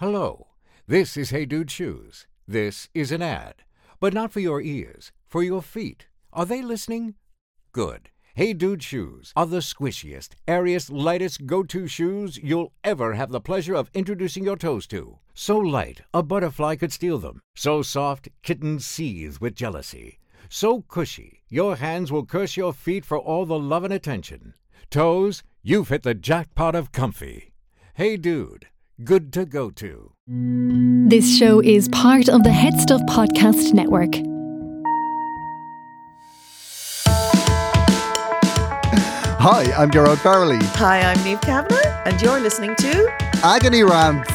Hello, this is Hey Dude Shoes. This is an ad, but not for your ears, for your feet. Are they listening? Good. Hey Dude Shoes are the squishiest, airiest, lightest go to shoes you'll ever have the pleasure of introducing your toes to. So light, a butterfly could steal them. So soft, kittens seethe with jealousy. So cushy, your hands will curse your feet for all the love and attention. Toes, you've hit the jackpot of comfy. Hey Dude good to go to. This show is part of the Head Stuff Podcast Network. Hi, I'm Gearóid Farrelly. Hi, I'm Niamh Kavanagh, and you're listening to Agony Rants.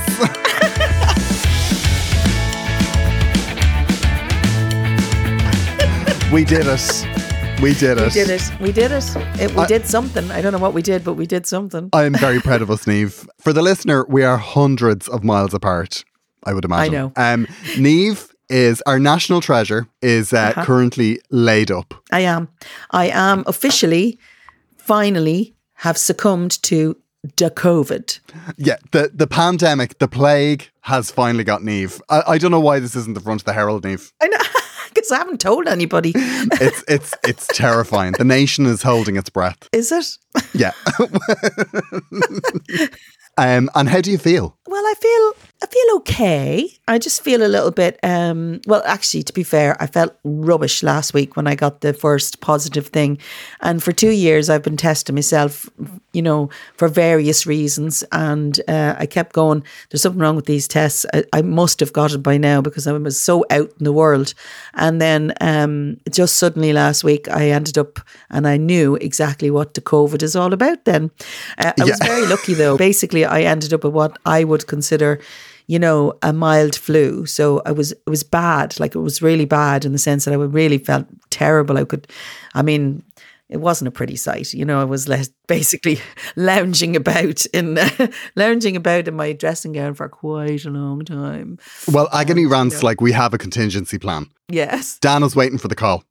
we did it. We did it. We did it. We did it. it we I, did something. I don't know what we did, but we did something. I am very proud of us, Niamh. For the listener, we are hundreds of miles apart. I would imagine. I know. Um, Niamh is our national treasure. Is uh, uh-huh. currently laid up. I am. I am officially, finally, have succumbed to the COVID. Yeah, the the pandemic, the plague has finally got Niamh. I, I don't know why this isn't the front of the Herald, Niamh. I know because I haven't told anybody. it's it's it's terrifying. The nation is holding its breath. Is it? Yeah. um, and how do you feel? Well, I feel I feel okay. I just feel a little bit. Um, well, actually, to be fair, I felt rubbish last week when I got the first positive thing, and for two years I've been testing myself, you know, for various reasons, and uh, I kept going. There's something wrong with these tests. I, I, must have got it by now because I was so out in the world, and then um, just suddenly last week I ended up and I knew exactly what the COVID is all about. Then uh, I yeah. was very lucky though. Basically, I ended up with what I would consider you know, a mild flu. So I was it was bad, like it was really bad in the sense that I really felt terrible. I could, I mean, it wasn't a pretty sight. You know, I was basically lounging about in lounging about in my dressing gown for quite a long time. Well, agony rants like we have a contingency plan. Yes, Dana's waiting for the call.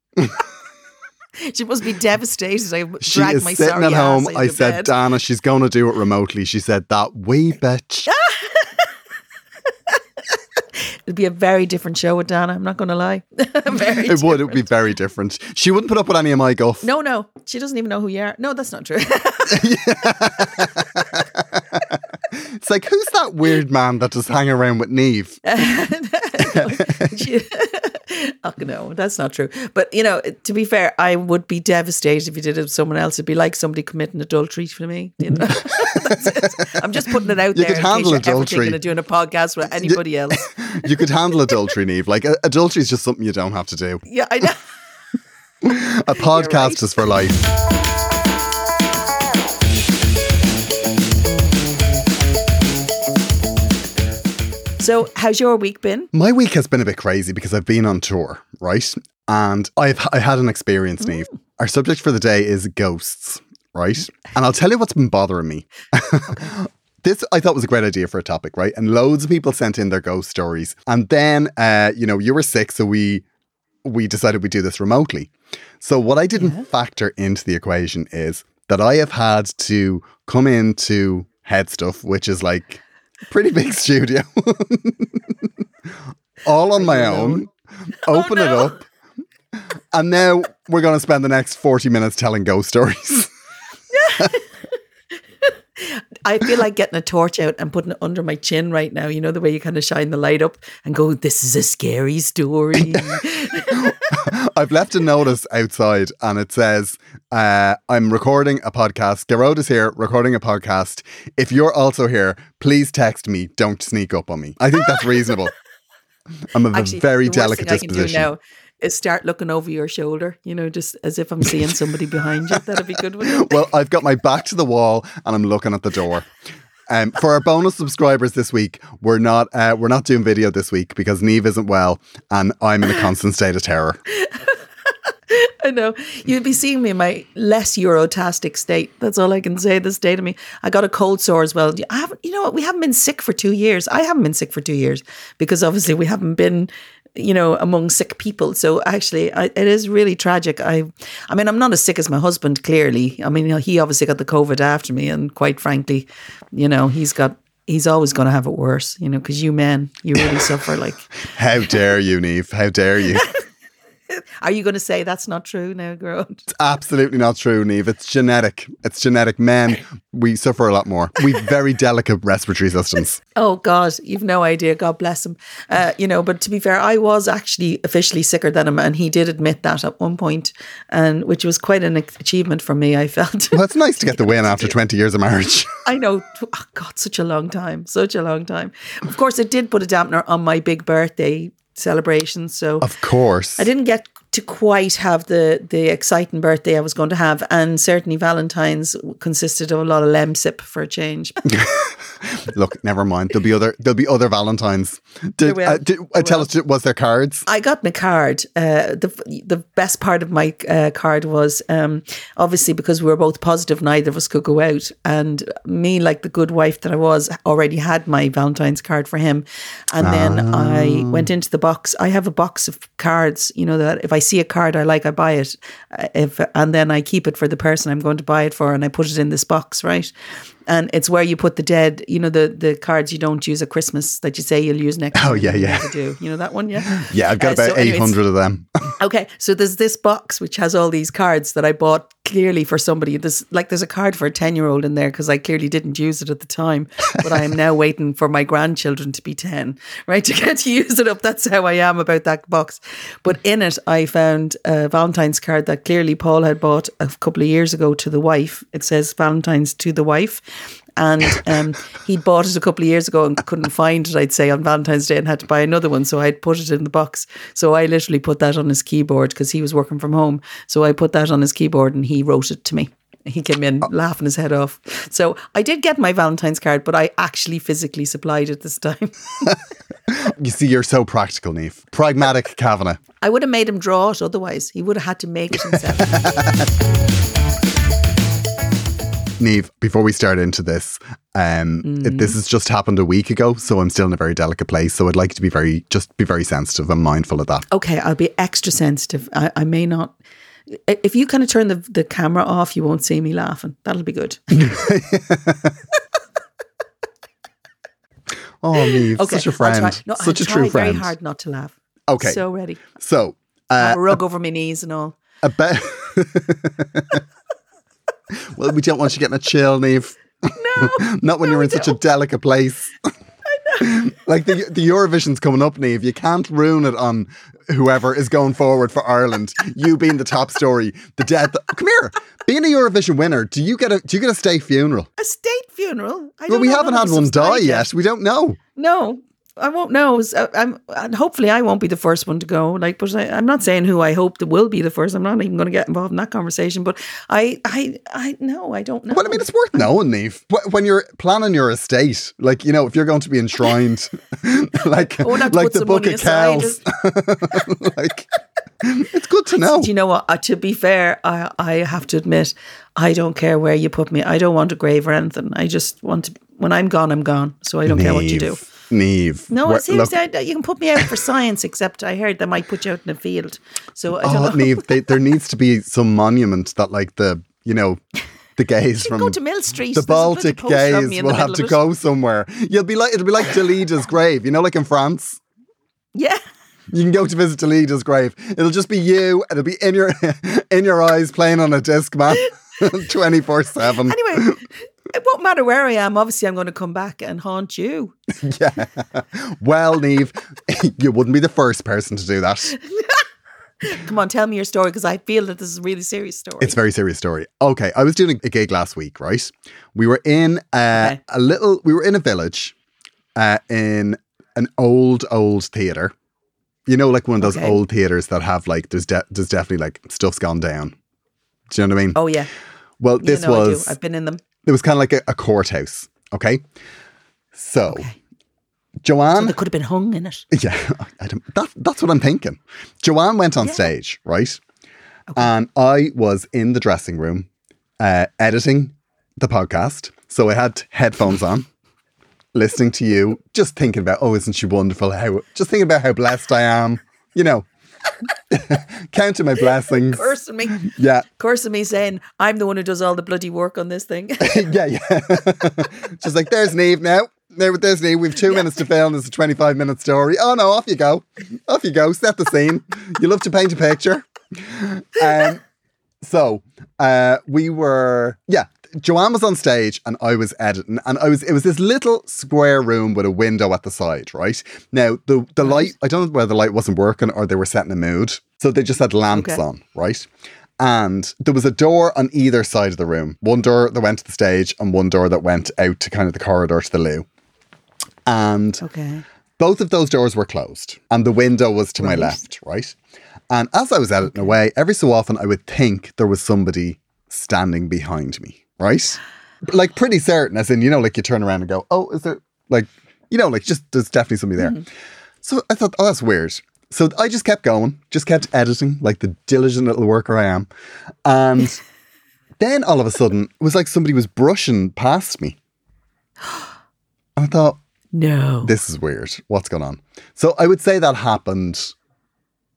she must be devastated. I she is my sitting at home. I said, bed. Dana, she's going to do it remotely. She said that wee bitch. It'd be a very different show with Dana. I'm not going to lie. it different. would. It would be very different. She wouldn't put up with any of my guff. No, no. She doesn't even know who you are. No, that's not true. it's like, who's that weird man that just hang around with Niamh? oh no, that's not true. But you know, to be fair, I would be devastated if you did it with someone else. It'd be like somebody committing adultery for me. You know, I'm just putting it out you there. You could handle adultery. Going to doing a podcast with anybody you, else. you could handle adultery, Niamh. Like adultery is just something you don't have to do. Yeah, I know. a podcast right. is for life. So, how's your week been? My week has been a bit crazy because I've been on tour, right? And I've I had an experience, Niamh. Mm. Our subject for the day is ghosts, right? And I'll tell you what's been bothering me. this I thought was a great idea for a topic, right? And loads of people sent in their ghost stories. And then uh, you know, you were sick, so we we decided we'd do this remotely. So what I didn't yeah. factor into the equation is that I have had to come into head stuff, which is like pretty big studio. All on my own. Oh, Open oh, no. it up. And now we're going to spend the next 40 minutes telling ghost stories. I feel like getting a torch out and putting it under my chin right now. You know, the way you kind of shine the light up and go, This is a scary story. I've left a notice outside and it says, uh, I'm recording a podcast. Gerard is here recording a podcast. If you're also here, please text me. Don't sneak up on me. I think that's reasonable. I'm of Actually, a very delicate disposition is start looking over your shoulder, you know, just as if I'm seeing somebody behind you. That'd be good. well, I've got my back to the wall and I'm looking at the door. Um, for our bonus subscribers this week, we're not uh, we're not doing video this week because Niamh isn't well and I'm in a constant state of terror. I know. You'd be seeing me in my less Eurotastic state. That's all I can say this day to me. I got a cold sore as well. I haven't, you know what? We haven't been sick for two years. I haven't been sick for two years because obviously we haven't been, you know, among sick people. So actually, I, it is really tragic. I, I mean, I'm not as sick as my husband. Clearly, I mean, you know, he obviously got the COVID after me, and quite frankly, you know, he's got he's always going to have it worse, you know, because you men, you really suffer. Like, How dare you, Niamh? How dare you? are you going to say that's not true now, Grant? It's absolutely not true, Niamh. It's genetic. It's genetic. Men, we suffer a lot more. We've very delicate respiratory systems. Oh God, you've no idea. God bless him. Uh, you know, but to be fair, I was actually officially sicker than him, and he did admit that at one point, and which was quite an achievement for me. I felt. Well, it's nice to get the win after 20 years of marriage. I know. Oh God, such a long time. Such a long time. Of course, it did put a dampener on my big birthday celebration. So Of course. I didn't get to quite have the the exciting birthday I was going to have, and certainly Valentine's consisted of a lot of lemsip for a change. Look, never mind. There'll be other there'll be other Valentines. Did, uh, did uh, tell us was there cards? I got my card. Uh, the the best part of my uh, card was um, obviously because we were both positive, neither of us could go out, and me, like the good wife that I was, already had my Valentine's card for him, and then I went into the box. I have a box of cards, you know, that if I see a card I like, I buy it, uh, if and then I keep it for the person I'm going to buy it for, and I put it in this box, right? And it's where you put the dead, you know, the the cards you don't use at Christmas that you say you'll use next. Oh, yeah, yeah. do. You know that one, yeah. Yeah, I've got Uh, about so 800 of them. Okay, so there's this box which has all these cards that I bought clearly for somebody. There's like there's a card for a ten year old in there because I clearly didn't use it at the time, but I am now waiting for my grandchildren to be ten, right, to get to use it up. That's how I am about that box. But in it, I found a Valentine's card that clearly Paul had bought a couple of years ago to the wife. It says Valentine's to the wife. And um, he'd bought it a couple of years ago and couldn't find it, I'd say, on Valentine's Day and had to buy another one. So I'd put it in the box. So I literally put that on his keyboard because he was working from home. So I put that on his keyboard and he wrote it to me. He came in laughing his head off. So I did get my Valentine's card, but I actually physically supplied it this time. You see, you're so practical, Niamh. Pragmatic Kavanagh. I would have made him draw it otherwise. He would have had to make it himself. Niamh, before we start into this, um, it, this has just happened a week ago, so I'm still in a very delicate place. So I'd like to be very, just be very sensitive and mindful of that. okay, I'll be extra sensitive. I, I may not. If you kind of turn the, the camera off, you won't see me laughing. That'll be good. Oh, Niamh, Okay, such a friend, no, such I'll a true friend. Very hard not to laugh. Okay. so ready. So, uh, a rug over my knees and all. about. well, we don't want you getting a chill, Niamh. No, Not when no, you're in such a delicate place. like the the Eurovision's coming up, Niamh. You can't ruin it on whoever is going forward for Ireland. You being the top story, the death. Come here, being a Eurovision winner. Do you get a do you get a state funeral? a state funeral. I Well, we haven't had one die yet. We don't know. No, I won't know. I'm, and hopefully, I won't be the first one to go. Like, but I, I'm not saying who I hope that will be the first. I'm not even going to get involved in that conversation. But I, I, I know I don't know. Well, I mean, it's worth knowing, Niamh. When you're planning your estate, like you know, if you're going to be enshrined, like I won't have to like the book of cows, like it's good to know. Do you know what? Uh, to be fair, I, I have to admit, I don't care where you put me. I don't want a grave or anything. I just want to. When I'm gone, I'm gone. So I don't care what you do. Niamh. No, Where- seriously, look- I, uh, you can put me out for science. Except I heard they might put you out in a field. So I don't Oh, know. Niamh, they, there needs to be some monument that, like the you know, the gays from go to Mill Street. the There's a bloody Baltic gays will have to go somewhere. You'll be like it'll be like Dalida's grave, you know, like in France. Yeah. You can go to visit Dalida's grave. It'll just be you, and it'll be in your in your eyes playing on a disc, man, twenty four seven. Anyway, it won't matter where I am. Obviously, I'm going to come back and haunt you. yeah. Well, Niamh, you wouldn't be the first person to do that. Come on, tell me your story because I feel that this is a really serious story. It's a very serious story. Okay, I was doing a gig last week, right? We were in uh, Okay. a little, we were in a village uh, in an old, old theatre. You know, like one of those Okay. old theatres that have like, there's, de- there's definitely like stuff's gone down. Do you know what I mean? oh yeah, well, You this know I do. was, I've been in them. It was kind of like a, a courthouse. Okay. So, Okay. Joanne. They could have been hung in it. Yeah, I don't, that, that's what I'm thinking. Joanne went on stage, right? And I was in the dressing room uh, editing the podcast. So I had headphones on, listening to you, just thinking about, oh, isn't she wonderful? How just thinking about how blessed I am, you know, counting my blessings. Cursing me. Yeah, Cursing me saying, I'm the one who does all the bloody work on this thing. yeah, yeah. Just like, there's Niamh now. There, there's Niamh. We've two minutes to film. It's a 25 minute story. Oh no, off you go. Off you go. Set the scene. You love to paint a picture. Um, so uh, we were, yeah. Joanne was on stage and I was editing, and I was. It was this little square room with a window at the side, right? Now the the light. I don't know whether the light wasn't working or they were setting a mood, so they just had lamps Okay. on, right? And there was a door on either side of the room. One door that went to the stage, and one door that went out to kind of the corridor to the loo. And okay. both of those doors were closed, and the window was to my left, right? And as I was editing away, every so often I would think there was somebody standing behind me, right? Like pretty certain, as in, you know, like you turn around and go, oh, is there, like, you know, like just there's definitely somebody there. Mm-hmm. So I thought, oh, that's weird. So I just kept going, just kept editing like the diligent little worker I am. And then all of a sudden, it was like somebody was brushing past me. And I thought, No. this is weird. What's going on? So I would say that happened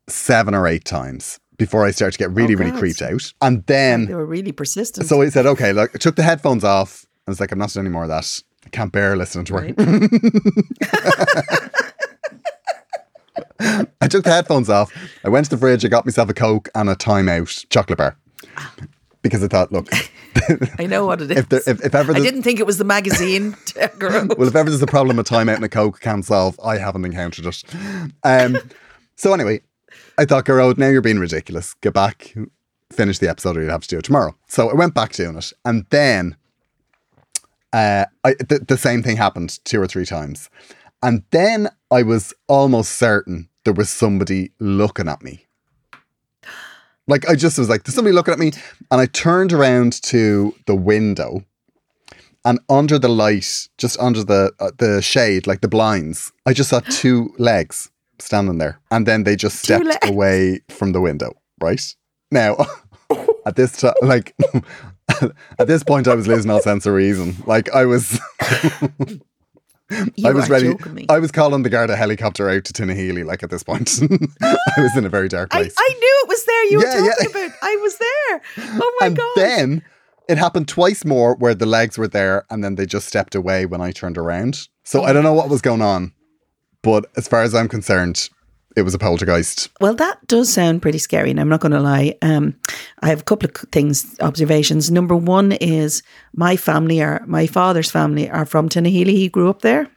seven or eight times before I started to get really, Oh, really creeped out. And then they were really persistent. so I said, okay, look, I took the headphones off. I was like, I'm not doing any more of that. I can't bear listening to her. I took the headphones off. I went to the fridge. I got myself a Coke and a timeout chocolate bar because I thought, look, I know what it is. if, there, if, if ever I didn't think it was the magazine. Well, if ever there's a problem with timeout and a Coke can't solve, I haven't encountered it. Um, so anyway, I thought, Gearóid, now you're being ridiculous. Get back, finish the episode, or you'll have to do it tomorrow. So I went back doing it, and then uh, I, the, the same thing happened two or three times, and then I was almost certain there was somebody looking at me. Like I just was like, there's somebody looking at me, and I turned around to the window, and under the light, just under the uh, the shade, like the blinds, I just saw two legs standing there, and then they just stepped away from the window. Right now, at this time, like at this point, I was losing all sense of reason. Like I was. You I was ready. I was calling the Garda helicopter out to Tinahely. Like at this point, I was in a very dark I, place. I knew it was there. You Yeah, were yeah. talking about. I was there. Oh my and god. then it happened twice more where the legs were there and then they just stepped away when I turned around. So oh I don't know what was going on, but as far as I'm concerned, it was a poltergeist. Well, that does sound pretty scary, and I'm not going to lie. Um, I have a couple of things, observations. Number one is my family are my father's family are from Tinahely. He grew up there,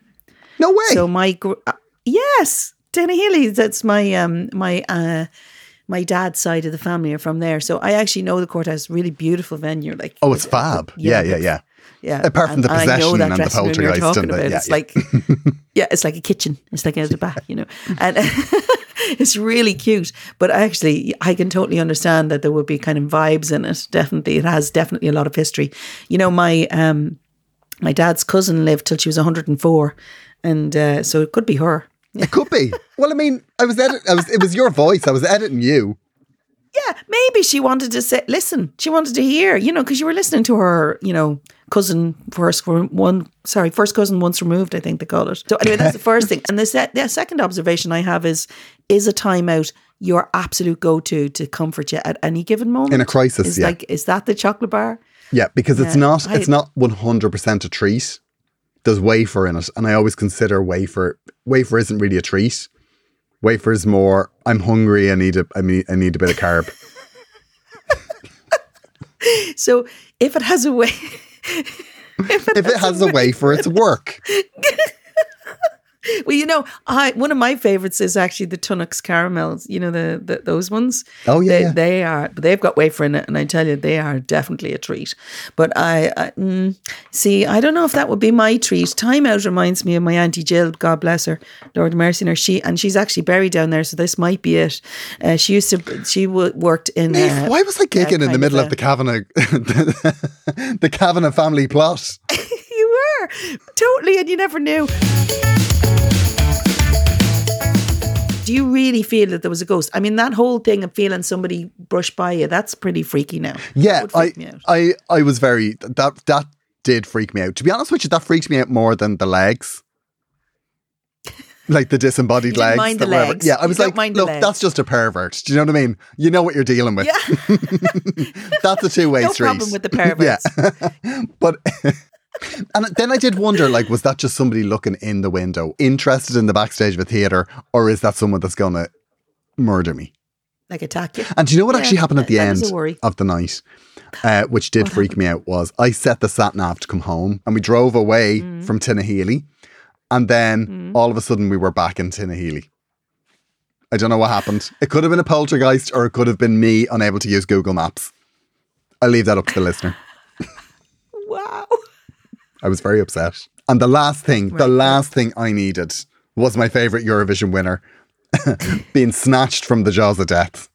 No way. so my gr- uh, yes, Tinahely. That's my um my uh my dad's side of the family are from there. So I actually know the courthouse. Really beautiful venue. Like oh, it's fab. Yeah, yeah, yeah. Yeah. Apart from the possession, I know that and the room you're and talking about. yeah, it's yeah. like yeah, it's like a kitchen. It's like out the back, you know, and it's really cute. But actually, I can totally understand that there would be kind of vibes in it. Definitely, it has definitely a lot of history. You know, my um, my dad's cousin lived till she was 104, and uh, so it could be her. It could be. Well, I mean, I was edit- I was. It was your voice. I was editing you. Yeah, maybe she wanted to say, listen, she wanted to hear, you know, because you were listening to her, you know, cousin first one, sorry, first cousin once removed, I think they call it. So anyway, that's the first thing. And the, se- the second observation I have is, is a timeout your absolute go-to to comfort you at any given moment? In a crisis, is yeah. like, is that the chocolate bar? Yeah, because it's not. It's not one hundred percent a treat. There's wafer in it, and I always consider wafer. Wafer isn't really a treat. Wafer is more. I'm hungry. I need a. I mean, I need a bit of carb. So if it has a way, if it has a wafer, it's work. well, you know, I one of my favorites is actually the Tunnocks caramels. You know the, the those ones. Oh, yeah, they, yeah. they are. But they've got wafer in it, and I tell you, they are definitely a treat. But I, I mm, see. I don't know if that would be my treat. Time out reminds me of my auntie Jill. God bless her, Lord mercy her. She and she's actually buried down there, so this might be it. Uh, she used to. She w- worked in. Niamh, uh, why was I giggling in the middle of of, the Kavanagh, the, the Kavanagh family plot? you were totally, and you never knew. Do you really feel that there was a ghost? I mean, that whole thing of feeling somebody brush by you, that's pretty freaky now. Yeah, I, freak me out. I, I was very that that did freak me out. To be honest with you, that freaked me out more than the legs. Like the disembodied legs. mind the legs. Yeah, I was like, mind the look, that's just a pervert. Do you know what I mean? You know what you're dealing with. Yeah, That's a two way no street. problem with the perverts. Yeah. but and then I did wonder, like, was that just somebody looking in the window, interested in the backstage of a theater, or is that someone that's gonna murder me? Like attack you. And do you know what Yeah, actually happened at the end is a worry. of the night? Uh, which did freak me out was I set the sat nav to come home and we drove away Mm. from Tinahely and then all of a sudden we were back in Tinahely. I don't know what happened. It could have been a poltergeist or it could have been me unable to use Google Maps. I'll leave that up to the listener. Wow. I was very upset. And the last thing, the last thing I needed was my favorite Eurovision winner being snatched from the jaws of death.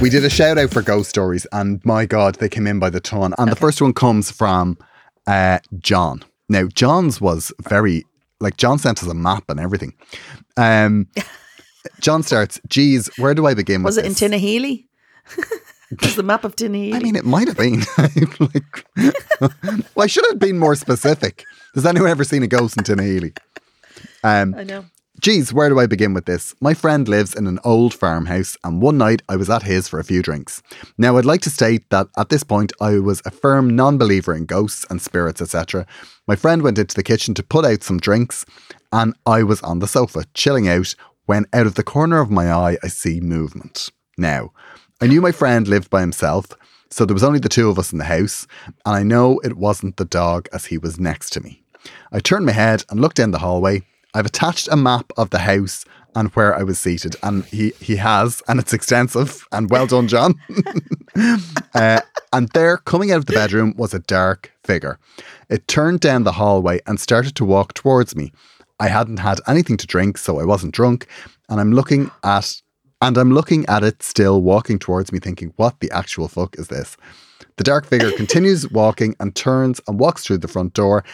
We did a shout out for ghost stories, and my God, they came in by the ton. And the first one comes from uh, John. Now, John's was very, like, John sent us a map and everything. Um, John starts, geez, where do I begin with? Was it in this? Tinahely? Was the map of Tinahely? I mean, it might have been. like, well, I should have been more specific. Has anyone ever seen a ghost in Tinahely? Um, I know. Geez, where do I begin with this? My friend lives in an old farmhouse, and one night I was at his for a few drinks. Now, I'd like to state that at this point I was a firm non believer in ghosts and spirits, etc. My friend went into the kitchen to put out some drinks, and I was on the sofa, chilling out, when out of the corner of my eye I see movement. Now, I knew my friend lived by himself, so there was only the two of us in the house, and I know it wasn't the dog as he was next to me. I turned my head and looked down the hallway. I've attached a map of the house and where I was seated, and he he has, and it's extensive. And well done, John. uh, and there, coming out of the bedroom, was a dark figure. It turned down the hallway and started to walk towards me. I hadn't had anything to drink, so I wasn't drunk, and I'm looking at and I'm looking at it still walking towards me, thinking, "What the actual fuck is this?" The dark figure continues walking and turns and walks through the front door,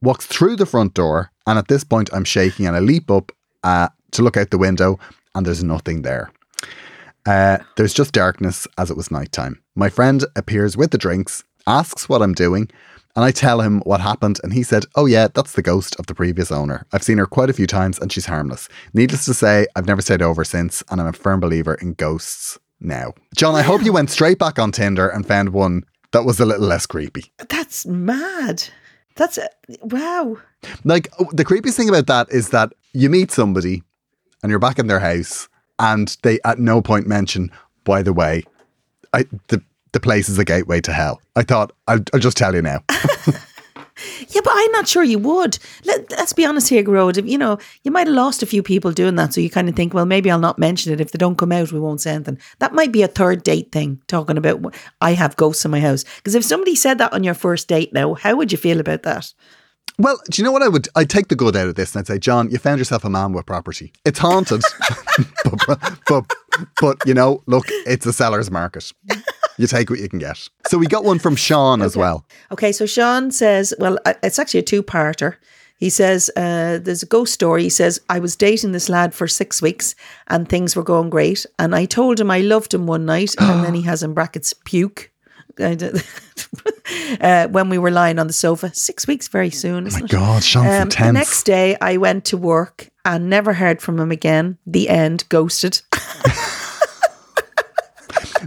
walks through the front door, and at this point I'm shaking and I leap up uh, to look out the window, and there's nothing there. Uh, there's just darkness as it was nighttime. My friend appears with the drinks, asks what I'm doing, and I tell him what happened, and he said, Oh, yeah, that's the ghost of the previous owner. I've seen her quite a few times and she's harmless. Needless to say, I've never stayed over since, and I'm a firm believer in ghosts now. John, I hope you went straight back on Tinder and found one that was a little less creepy. That's mad. That's a, wow. Like, oh, the creepiest thing about that is that you meet somebody and you're back in their house, and they at no point mention, by the way, I, the, the place is a gateway to hell. I thought, I'll, I'll just tell you now. Yeah, but I'm not sure you would. Let, let's be honest here, Gearóid. You know, you might have lost a few people doing that, so you kind of think, well, maybe I'll not mention it. If they don't come out, we won't say anything. That might be a third date thing, talking about I have ghosts in my house. Because if somebody said that on your first date now, how would you feel about that? Well, do you know what I would? I'd take the good out of this and I'd say, John, you found yourself a man with property. It's haunted, but, but, but, you know, look, it's a seller's market. You take what you can get. So we got one from Sean as well. Okay, so Sean says, well, uh, it's actually a two parter. He says, uh, there's a ghost story. He says, I was dating this lad for six weeks and things were going great. And I told him I loved him one night. and then he has in brackets puke. Uh, when we were lying on the sofa, six weeks very soon. Isn't My? God, Sean's Um, the next day, I went to work and never heard from him again. The end, ghosted.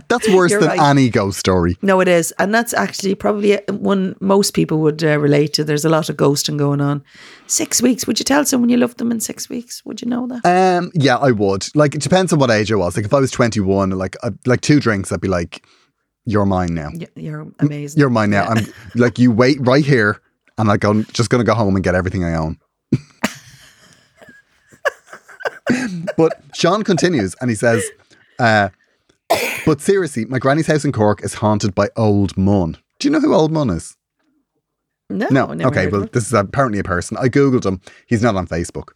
That's worse You're than right. any ghost story. No, it is, and that's actually probably one most people would uh, relate to. There's a lot of ghosting going on. Six weeks. Would you tell someone you loved them in six weeks? Would you know that? Um, yeah, I would. Like, it depends on what age I was. Like, if I was 21, like, I, like two drinks, I'd be like, you're mine now. You're amazing. You're mine now. I'm like, you wait right here, and like, I'm just going to go home and get everything I own. but Sean continues and he says, uh, but seriously, my granny's house in Cork is haunted by Old Mun. Do you know who Old Mun is? No, No. never Okay. Well, this is apparently a person. I googled him. He's not on Facebook.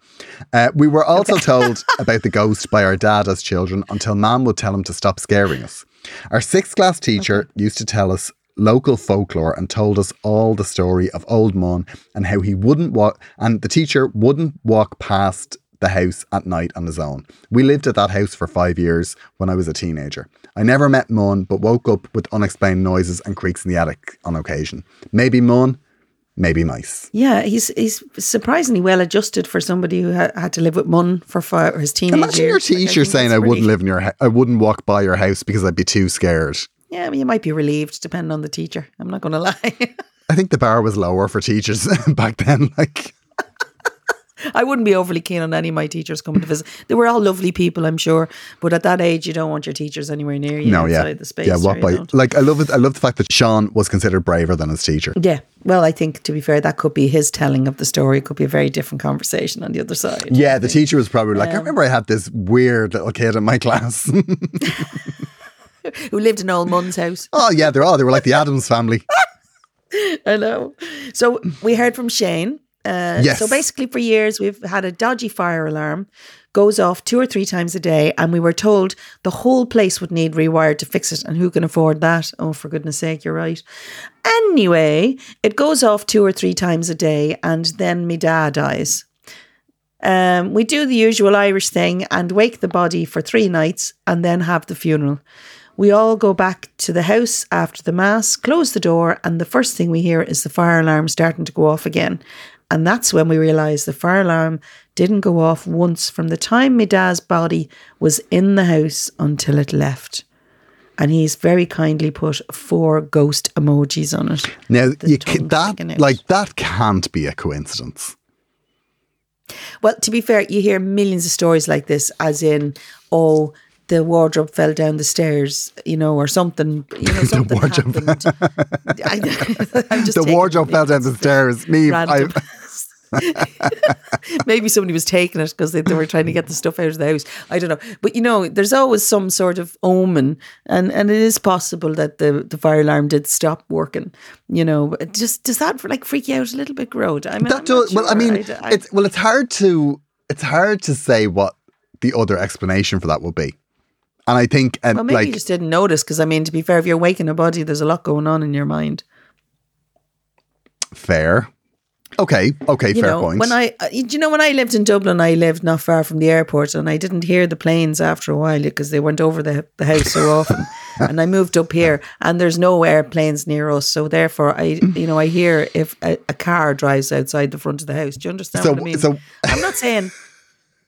Uh, we were also told about the ghost by our dad as children until Mum would tell him to stop scaring us. Our sixth class teacher used to tell us local folklore and told us all the story of Old Mun and how he wouldn't walk, and the teacher wouldn't walk past the house at night on his own. We lived at that house for five years when I was a teenager. I never met Mun, but woke up with unexplained noises and creaks in the attic on occasion. Maybe Mun, maybe mice. Yeah, he's he's surprisingly well adjusted for somebody who ha- had to live with Mun for five, his teenage Imagine your years. Like, I teacher saying, "I wouldn't really- live in your, hou- I wouldn't walk by your house because I'd be too scared." Yeah, I mean, you might be relieved depending on the teacher. I'm not going to lie. I think the bar was lower for teachers back then. Like, I wouldn't be overly keen on any of my teachers coming to visit. They were all lovely people, I'm sure, but at that age, you don't want your teachers anywhere near you no, yeah, outside the space. yeah. What by like? I love it. I love the fact that Sean was considered braver than his teacher. Yeah, well, I think to be fair, that could be his telling of the story. It could be a very different conversation on the other side. Yeah, the teacher was probably like, I remember I had this weird little kid in my class. Who lived in old Mun's house. oh yeah, they're all they were like the Adams family. I know. So we heard from Shane. Uh, Yes. So basically, for years, we've had a dodgy fire alarm, goes off two or three times a day, and we were told the whole place would need rewired to fix it. And who can afford that? Oh, for goodness sake, you're right. Anyway, it goes off two or three times a day, and then me dad dies. Um, we do the usual Irish thing and wake the body for three nights and then have the funeral. We all go back to the house after the mass, close the door, and the first thing we hear is the fire alarm starting to go off again. And that's when we realised the fire alarm didn't go off once from the time my dad's body was in the house until it left. And he's very kindly put four ghost emojis on it. Now The you tongue that like that can't be a coincidence. Well, to be fair, you hear millions of stories like this, as in, oh, the wardrobe fell down the stairs, you know, or something. You know, something wardrobe. happened. I, I'm just The wardrobe fell down the stairs. Me, I. Maybe somebody was taking it because they, they were trying to get the stuff out of the house. I don't know, but you know, there's always some sort of omen, and and it is possible that the the fire alarm did stop working. You know, just does that like freak you out a little bit, Gearóid? I mean, that does. not Well, I sure. mean, I- it's well, it's hard to it's hard to say what the other explanation for that will be. And I think, and Well, maybe like, you just didn't notice because I mean, to be fair, if you're waking a body, there's a lot going on in your mind. fair. Okay, okay, You fair know, point. when I, uh, you know, when I lived in Dublin, I lived not far from the airport, and I didn't hear the planes after a while because they went over the the house so often. and I moved up here, and there's no airplanes near us, so therefore, I, you know, I hear if a, a car drives outside the front of the house. Do you understand So- what I mean? so- I'm not saying.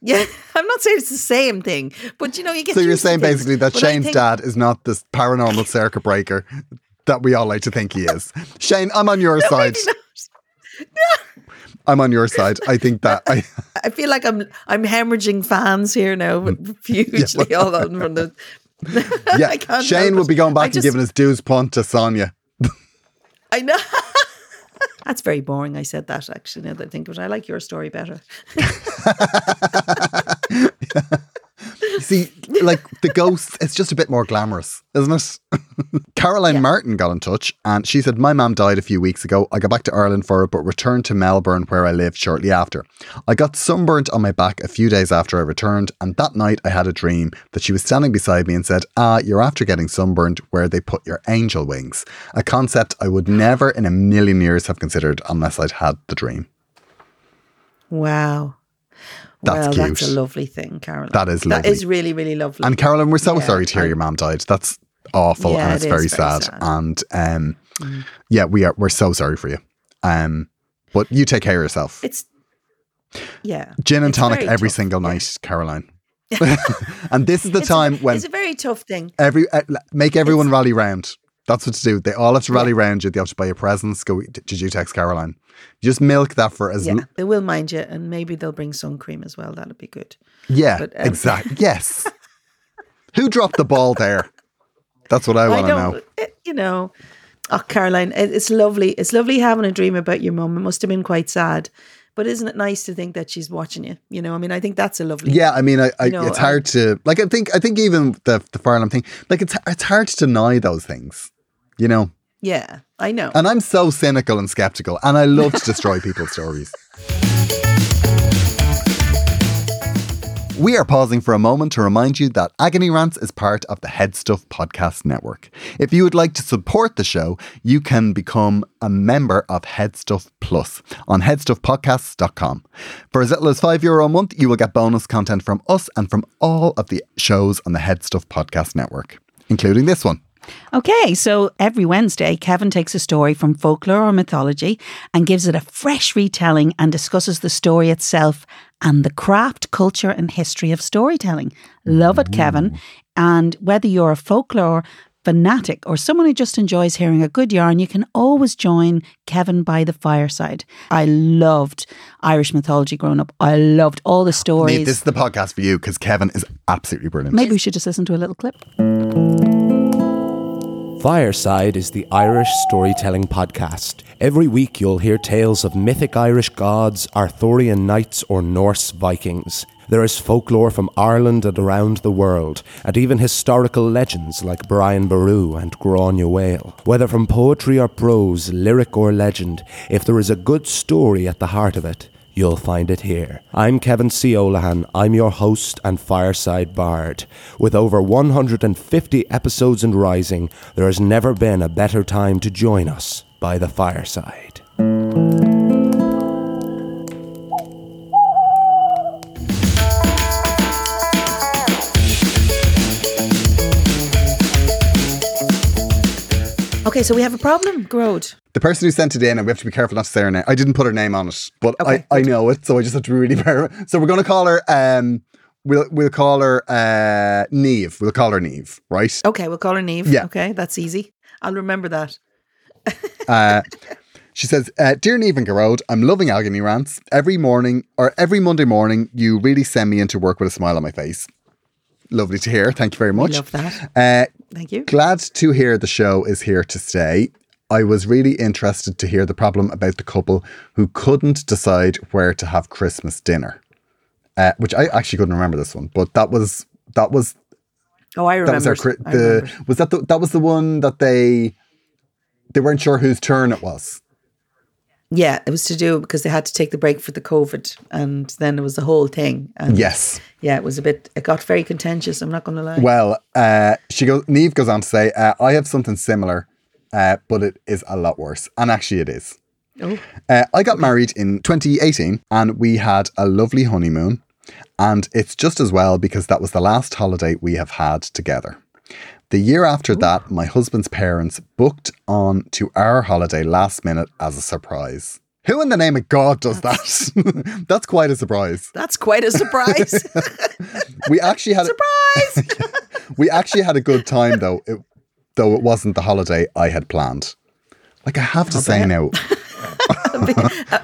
Yeah, I'm not saying it's the same thing, but you know, you get. so you're saying basically that But Shane's think- dad is not this paranormal circuit breaker that we all like to think he is. Shane, I'm on your side. I'm on your side. I think that I I feel like I'm I'm hemorrhaging fans here now, hugely all on from the. yeah. Shane will be going I back and just- giving his dues punt to Sonia. I know. That's very boring. I said that actually. Now that I think of it, I like your story better. See, like the ghosts, it's just a bit more glamorous, isn't it? Caroline Martin got in touch and she said, My mum died a few weeks ago. I got back to Ireland for it, but returned to Melbourne where I lived shortly after. I got sunburnt on my back a few days after I returned, and that night I had a dream that she was standing beside me and said, Ah, you're after getting sunburnt where they put your angel wings. A concept I would never in a million years have considered unless I'd had the dream. Wow. That's well, that's a lovely thing, Caroline. That is lovely. is really, really lovely. And Caroline, we're so Yeah, sorry to hear I- your mum died. That's awful Yeah, and it's is very, very sad. sad. And um, yeah, we are we're so sorry for you. Um, but you take care of yourself. it's yeah. Gin and tonic every tough, single yeah. night, Caroline. and this is the It's a- time when it's a very tough thing. every uh, make everyone rally round. That's what to do. They all have to rally round you. They have to buy you presents. Go. Did you text Caroline? Just milk that for as Yeah, l- they will mind you, and maybe they'll bring sun cream as well. That'll be good. yeah, But, um, exactly. Yes. Who dropped the ball there? That's what I I want to know. it- you know. Oh, Caroline, it- it's lovely. It's lovely having a dream about your mum. It must have been quite sad, but isn't it nice to think that she's watching you? You know, I mean, I think that's a lovely. Yeah, I mean, I, I, You know, it's hard to like. I think, I think even the the fire alarm thing, like it's it's hard to deny those things. You know, Yeah, I know. And I'm so cynical and skeptical, and I love to destroy people's stories. We are pausing for a moment to remind you that Agony Rants is part of the Head Stuff Podcast Network. If you would like to support the show, you can become a member of Head Stuff Plus on headstuffpodcasts.com. For as little as €5 Euro a month, you will get bonus content from us and from all of the shows on the Head Stuff Podcast Network, including this one. Okay, so every Wednesday, Kevin takes a story from folklore or mythology and gives it a fresh retelling and discusses the story itself and the craft, culture, and history of storytelling. Love it, Kevin. And whether you're a folklore fanatic or someone who just enjoys hearing a good yarn, you can always join Kevin by the fireside. I loved Irish mythology growing up. I loved all the stories. Neve, this is the podcast for you because Kevin is absolutely brilliant. Maybe we should just listen to a little clip. Fireside is the Irish storytelling podcast. Every week you'll hear tales of mythic Irish gods, Arthurian knights, or Norse Vikings. There is folklore from Ireland and around the world, and even historical legends like Brian Boru and Gráinne Mhaol. Whether from poetry or prose, lyric or legend, if there is a good story at the heart of it, you'll find it here. I'm Kevin C. Olahan. I'm your host and fireside bard. With over 150 episodes and rising, there has never been a better time to join us by the fireside. Okay, so we have a problem, Gearóid. The person who sent it in, and we have to be careful not to say her name. I didn't put her name on it, but Okay, I, I know it, so I just have to really careful. So we're going to call her. Um, we'll we'll call her uh, Niamh. We'll call her Niamh, right? Okay, we'll call her Niamh. Yeah. Okay, that's easy. I'll remember that. Uh, she says, uh, "Dear Niamh and Gearóid, I'm loving agony rants. Every morning or every Monday morning, you really send me into work with a smile on my face. Lovely to hear. Thank you very much. love that. Uh, Thank you. Glad to hear the show is here to stay. I was really interested to hear the problem about the couple who couldn't decide where to have Christmas dinner. Uh, which I actually couldn't remember this one, but that was that was Oh, I that was remember. our the remember. was that the, that was the one that they they weren't sure whose turn it was. Yeah, it was to do because they had to take the break for the COVID, and then it was the whole thing. And Yes. yeah, it was a bit. It got very contentious. I'm not going to lie. Well, uh, she goes. Niamh goes on to say, uh, "I have something similar, uh, but it is a lot worse, and actually, it is. Oh. Uh, I got married in 2018, and we had a lovely honeymoon, and it's just as well because that was the last holiday we have had together. The year after that, my husband's parents booked on to our holiday last minute as a surprise." Who in the name of God does that? That's quite a surprise. That's quite a surprise. We actually had surprise. we actually had a good time though, it, though it wasn't the holiday I had planned. Like I have to say bet. now,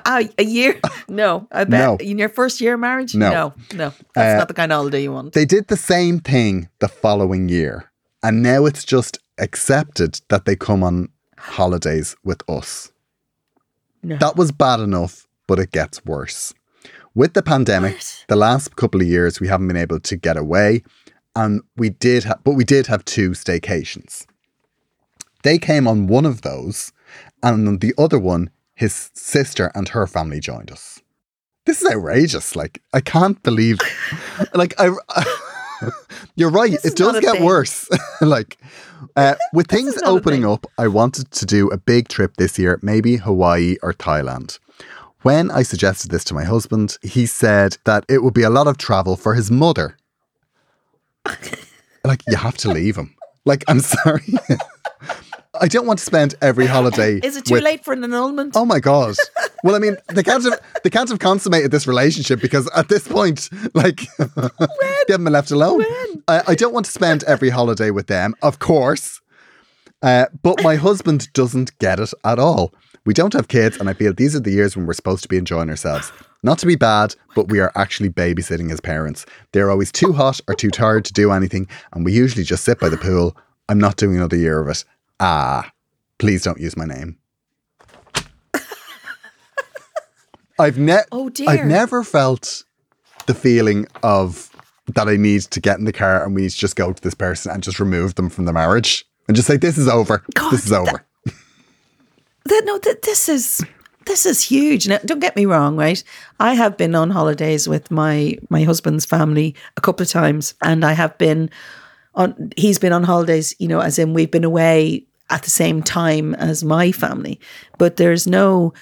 a, a year? No, I bet. No. In your first year of marriage? No. no, no. That's Uh, not the kind of holiday you want. they did the same thing the following year, and now it's just accepted that they come on holidays with us. No. That was bad enough, but it gets worse. With the pandemic, the last couple of years we haven't been able to get away, and we did, ha- but we did have two staycations. They came on one of those, and on the other one, his sister and her family joined us. This is outrageous. Like I can't believe, like I. You're right. This it does get thing. worse. like uh, with things is not a opening up, I wanted to do a big trip this year, maybe Hawaii or Thailand. When I suggested this to my husband, he said that it would be a lot of travel for his mother. like you have to leave him. Like I'm sorry. I don't want to spend every holiday. Is it too with- late for an annulment? Oh my god! Well, I mean, they can't have they can't have consummated this relationship because at this point, like, they haven't been left alone. I, I don't want to spend every holiday with them, of course. Uh, but my husband doesn't get it at all. We don't have kids, and I feel these are the years when we're supposed to be enjoying ourselves. Not to be bad, but we are actually babysitting his parents. They're always too hot or too tired to do anything, and we usually just sit by the pool. I'm not doing another year of it. Ah, please don't use my name. I've ne- Oh, dear. I've never felt the feeling of that I need to get in the car and we need to just go to this person and just remove them from the marriage and just say this is over. this is over. that, no, that this is this is huge. Now, don't get me wrong, right? I have been on holidays with my my husband's family a couple of times, and I have been on. He's been on holidays, you know, as in we've been away at the same time as my family, but there's no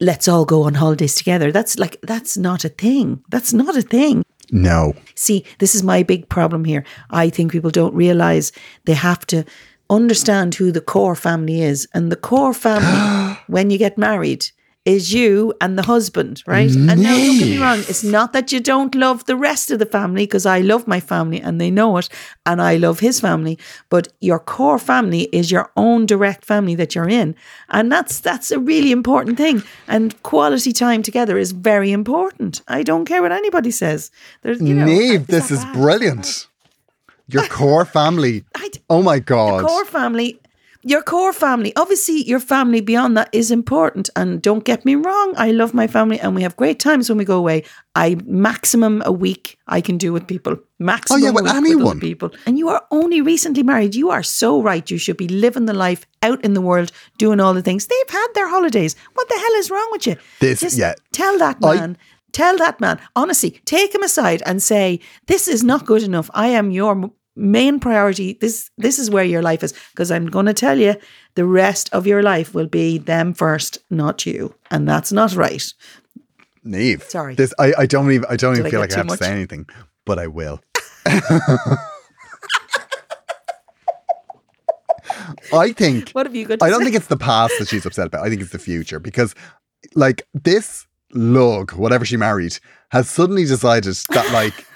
let's all go on holidays together. That's like that's not a thing. That's not a thing. No. See, this is my big problem here. I think people don't realize they have to understand who the core family is. And the core family, when you get married, is you and the husband, right? And now, don't get me wrong, it's not that you don't love the rest of the family, because I love my family and they know it, and I love his family. But your core family is your own direct family that you're in, and that's that's a really important thing. And quality time together is very important. I don't care what anybody says. There's, you know, Niamh, this is bad. brilliant. Your core family. I Oh my God. core family your core family. Obviously your family beyond that is important. And don't get me wrong i love my family and we have great times when we go away. I maximum a week i can do with people. Maximum Oh, yeah, week anyone. people. And you are only recently married. You are so right. You should be living the life out in the world doing all the things. They've had their holidays. What the hell is wrong with you? This- Just yeah. tell that I- man. Tell that man. Honestly take him aside and say this is not good enough. I am your main priority this this is where your life is because i'm going to tell you the rest of your life will be them first not you and that's not right Niamh. Sorry. This I, I don't even I don't Did even I feel like I have much? to say anything, but I will. I think what have you got to I don't say? think it's the past that she's upset about. I think it's the future because like this lug, whatever she married, has suddenly decided that like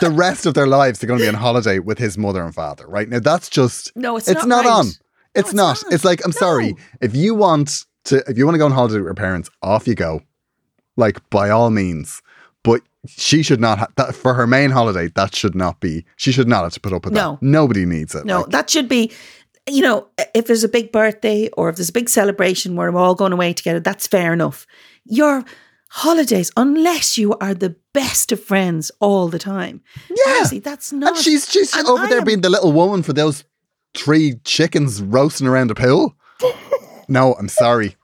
the rest of their lives they're going to be on holiday with his mother and father, right? Now that's just No, it's it's not not, right. on. It's it's not. not. It's like I'm sorry. If you want to if you want to go on holiday with your parents, off you go. Like by all means. But she should not have that for her main holiday, that should not be she should not have to put up with that. No. that. Nobody needs it. No, like- that should be, you know, if there's a big birthday or if there's a big celebration where we're all going away together, that's fair enough. Your holidays, unless you are the best of friends all the time, Yeah. honestly, that's not. And she's she's and over I there am- being the little woman for those three chickens roasting around a pool. no, I'm sorry.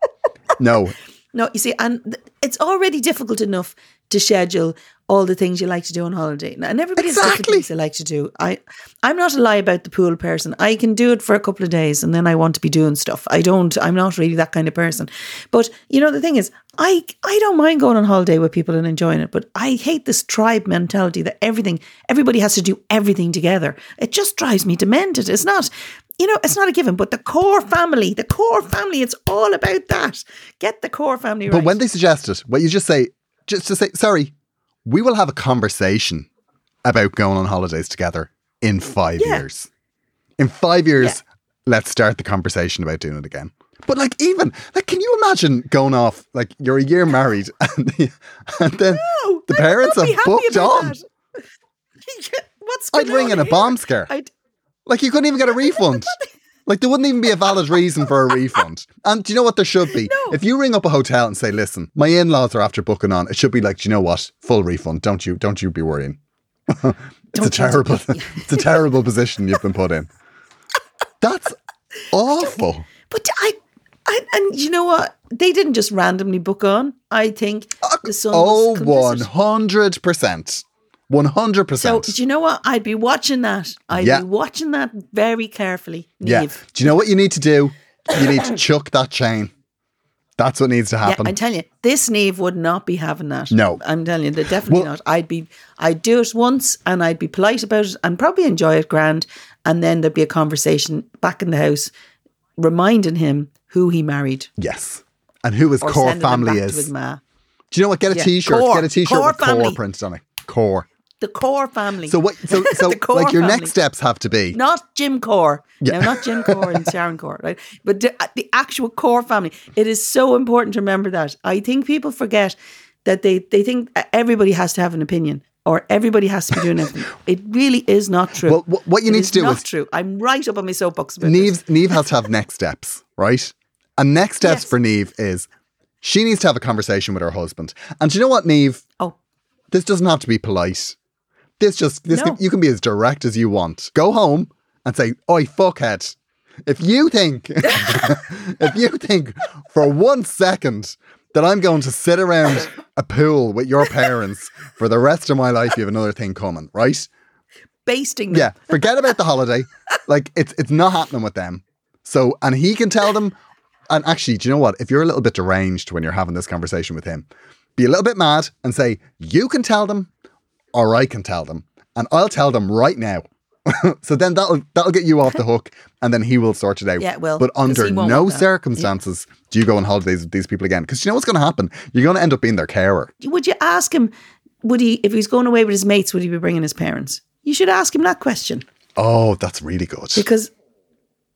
No. No, you see, and th- it's already difficult enough to schedule all the things you like to do on holiday. And everybody has different Exactly. things they like to do. I, I'm not a lie about the pool person. I can do it for a couple of days and then I want to be doing stuff. I don't, I'm not really that kind of person. But, you know, the thing is, I, I don't mind going on holiday with people and enjoying it, but I hate this tribe mentality that everything, everybody has to do everything together. It just drives me demented. It's not, you know, it's not a given, but the core family, the core family, it's all about that. Get the core family right. But when they suggest it, what you just say, just to say, sorry, we will have a conversation about going on holidays together in five Yeah. years. In five years, let's start the conversation about doing it again. But like, even like, can you imagine going off like you're a year married and, the, and then No, the parents have booked on? What's I'd ring in a bomb scare. I'd, Like you couldn't even get a refund. Like there wouldn't even be a valid reason for a refund. And do you know what there should be? No. If you ring up a hotel and say, "Listen, my in-laws are after booking on," it should be like, "Do you know what? Full refund. Don't you? Don't you be worrying." it's a Don't you- terrible, it's a terrible position you've been put in. That's awful. but I, I, and you know what? They didn't just randomly book on. I think uh, the son Oh, one hundred percent, one hundred So percent. do you know what? I'd be watching that. I'd Yeah. be watching that very carefully. Yeah. Do you know what you need to do? You need to chuck that chain. That's what needs to Yeah, happen. I'm telling you, this Niamh would not be having that. No. I'm telling you, they're definitely Well- not. I'd be, I'd do it once, and I'd be polite about it, and probably enjoy it grand, and then there'd be a conversation back in the house, reminding him who he married, yes. And who his or core family back to his is. Do you know what? Get a Yeah, shirt. Get a t-shirt Core with core printed on it. Core. The core family. So what? So so like your family. next steps have to be. not Jim Core. Yeah. No, not Jim Core and Sharon Core, right? But the, uh, the actual core family. It is so important to remember that. I think people forget that they, they think everybody has to have an opinion or everybody has to be doing everything. It really is not true. Well, wh- what you It need to do not is- true. I'm right up on my soapbox about this. Niamh has to have next steps, right? And next steps Yes. for Niamh is she needs to have a conversation with her husband. And do you know what, Niamh? Oh, This doesn't have to be polite. This just this No. can, you can be as direct as you want. Go home and say, "Oi, fuckhead." if you think, if you think for one second that I'm going to sit around a pool with your parents for the rest of my life, you have another thing coming, right? Basting them. Yeah, forget about the holiday. Like it's it's not happening with them. So, and he can tell them. And actually, do you know what? If you're a little bit deranged when you're having this conversation with him, be a little bit mad and say, "You can tell them, or I can tell them, and I'll tell them right now." so then that'll that'll get you off the hook, and then he will sort it out. Yeah, it will, But under no circumstances do you go on holidays with these people again, because you know what's going to happen. You're going to end up being their carer. Would you ask him, would he, if he's going away with his mates, would he be bringing his parents? You should ask him that question Oh, that's really good. because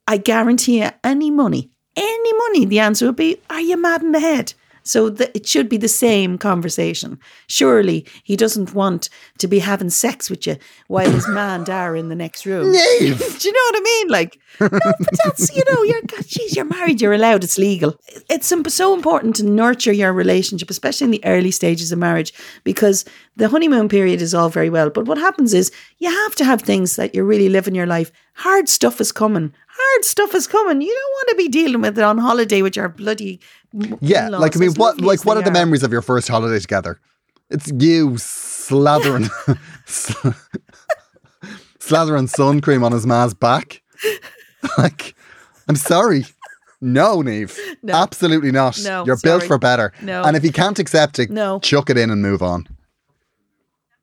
I guarantee you, any money, any money, the answer would be, are you mad in the head? So it should be the same conversation. Surely he doesn't want to be having sex with you while his man are in the next room. Nave. Do you know what I mean? Like, no, but that's you know, you're God, geez, you're married, you're allowed, it's legal. It's so important to nurture your relationship, especially in the early stages of marriage, because the honeymoon period is all very well. But what happens is you have to have things that you're really living your life. Hard stuff is coming. Hard stuff is coming. You don't want to be dealing with it on holiday with your bloody Yeah, like I mean, what like what they are the are. memories of your first holiday together? It's you slathering, slathering sun cream on his ma's back. like, I'm sorry, no, Niamh, No. absolutely not. No, You're built for better. No. and if you can't accept it, No. chuck it in and move on.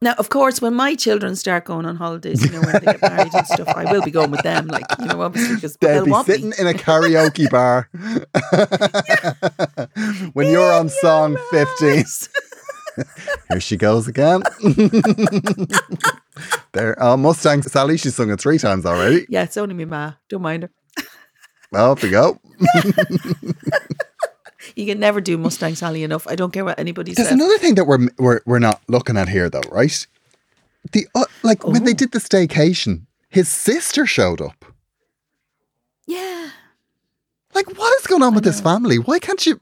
Now, of course, when my children start going on holidays, you know, when they get married and stuff, I will be going with them, like, you know, obviously, because They'll be sitting me. in a karaoke bar when you're on song 15. Here she goes again. there, uh, Mustang Sally, she's sung it three times already. Yeah, it's only me, ma. Don't mind her. Well, off we go. You can never do Mustang Sally enough. I don't care what anybody There's says. another thing that we're we're we're not looking at here, though, right? The uh, like when Oh. they did the staycation, his sister showed up. yeah. Like, what is going on with this family? Why can't you?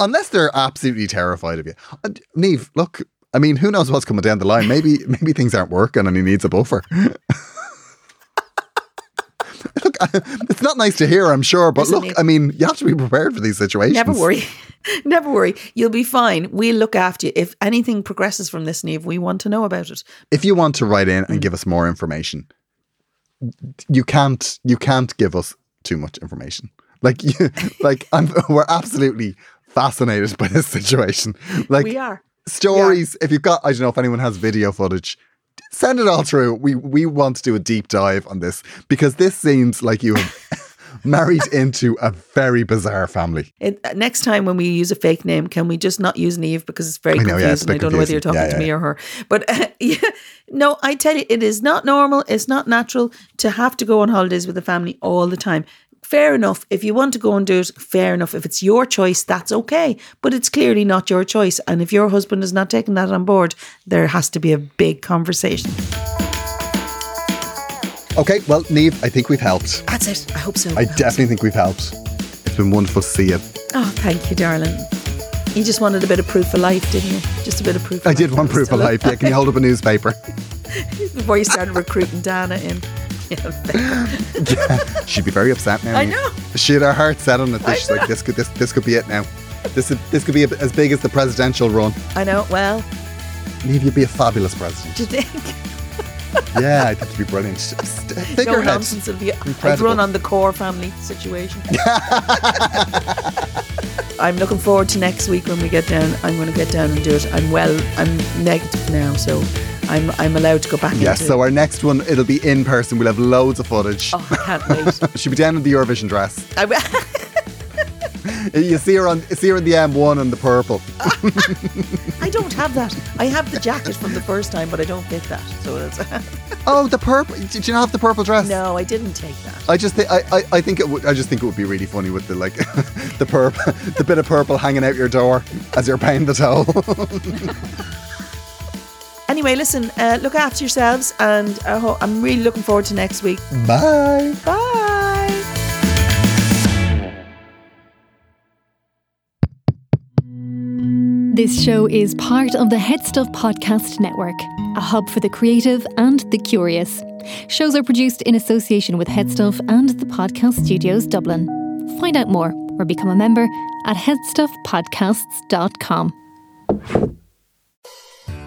Unless they're absolutely terrified of you, uh, Niamh. Look, I mean, who knows what's coming down the line? Maybe maybe things aren't working and he needs a buffer. look, it's not nice to hear, I'm sure, but Listen, look, Niamh. I mean, you have to be prepared for these situations. Never worry. Never worry. You'll be fine. We'll look after you. If anything progresses from this, Niamh, we want to know about it. if you want to write in Mm. and give us more information, you can't you can't give us too much information. Like you, like I'm, we're absolutely fascinated by this situation. Like we are. stories. If you've got, I don't know if anyone has video footage, send it all through. We we want to do a deep dive on this because this seems like you have married into a very bizarre family. It, uh, next time when we use a fake name, can we just not use Niamh because it's very I know, confusing. yeah, it's I don't know whether you're talking confusing. to Yeah, me or her. But uh, yeah, no, I tell you, it is not normal. It's not natural to have to go on holidays with the family all the time. Fair enough. If you want to go and do it, fair enough. If it's your choice, that's okay. But it's clearly not your choice. And if your husband is not taking that on board, there has to be a big conversation. Okay, well, Niamh, I think we've helped. That's it. I hope so. I definitely think we've helped. It's been wonderful to see you. Oh, thank you, darling. You just wanted a bit of proof of life, didn't you? Just a bit of proof. Of I life. did want proof of still- life. Yeah, can you hold up a newspaper? before you started recruiting Dana in. Yeah, She'd be very upset now. I know. She had her heart set on it. She's like, this could this this could be it now. This is, this could be as big as the presidential run. I know. Well, Niamh, you'd be a fabulous president. do you think? Yeah, I think you'd be brilliant. St- No Figurehead. nonsense. It'll be, I'd run on the core family situation. I'm looking forward to next week when we get down. I'm going to get down and do it. I'm well. I'm negative now, so I'm I'm allowed to go back. Yes, into so our next one, it'll be in person. We'll have loads of footage. Oh, I can't wait. She'll be down in the Eurovision dress. I, You see her on see her in the M1 and the purple. I don't have that. I have the jacket from the first time, but I don't fit that. So it's Oh, the purple. Did you not have the purple dress? no, I didn't take that. I just think I, I, I think it would I just think it would be really funny with the like the purple the bit of purple hanging out your door as you're paying the toll. Anyway, listen. Uh, look after yourselves, and I ho- I'm really looking forward to next week. Bye. Bye. This show is part of the Head Stuff Podcast Network, a hub for the creative and the curious. Shows are produced in association with Headstuff and the Podcast Studios Dublin. Find out more or become a member at headstuffpodcasts.com.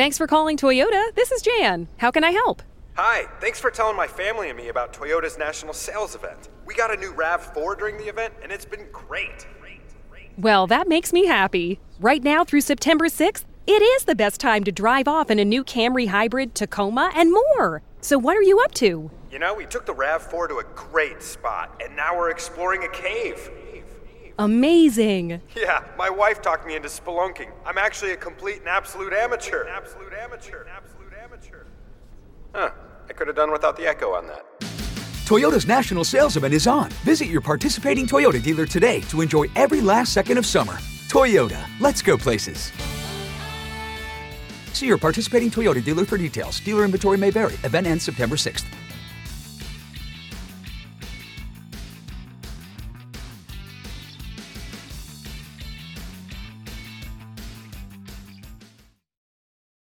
Thanks for calling Toyota. This is Jan. How can I help? Hi, thanks for telling my family and me about Toyota's national sales event. We got a new RAV4 during the event, and it's been great. Well, that makes me happy. Right now through September 6th, it is the best time to drive off in a new Camry Hybrid, Tacoma, and more. So, what are you up to? You know, we took the RAV4 to a great spot, and now we're exploring a cave. Amazing. Yeah, my wife talked me into spelunking. I'm actually a complete and absolute amateur. Absolute amateur. Absolute amateur. Huh. I could have done without the echo on that. Toyota's national sales event is on. Visit your participating Toyota dealer today to enjoy every last second of summer. Toyota, let's go places. See your participating Toyota dealer for details. Dealer inventory may vary. Event ends September 6th.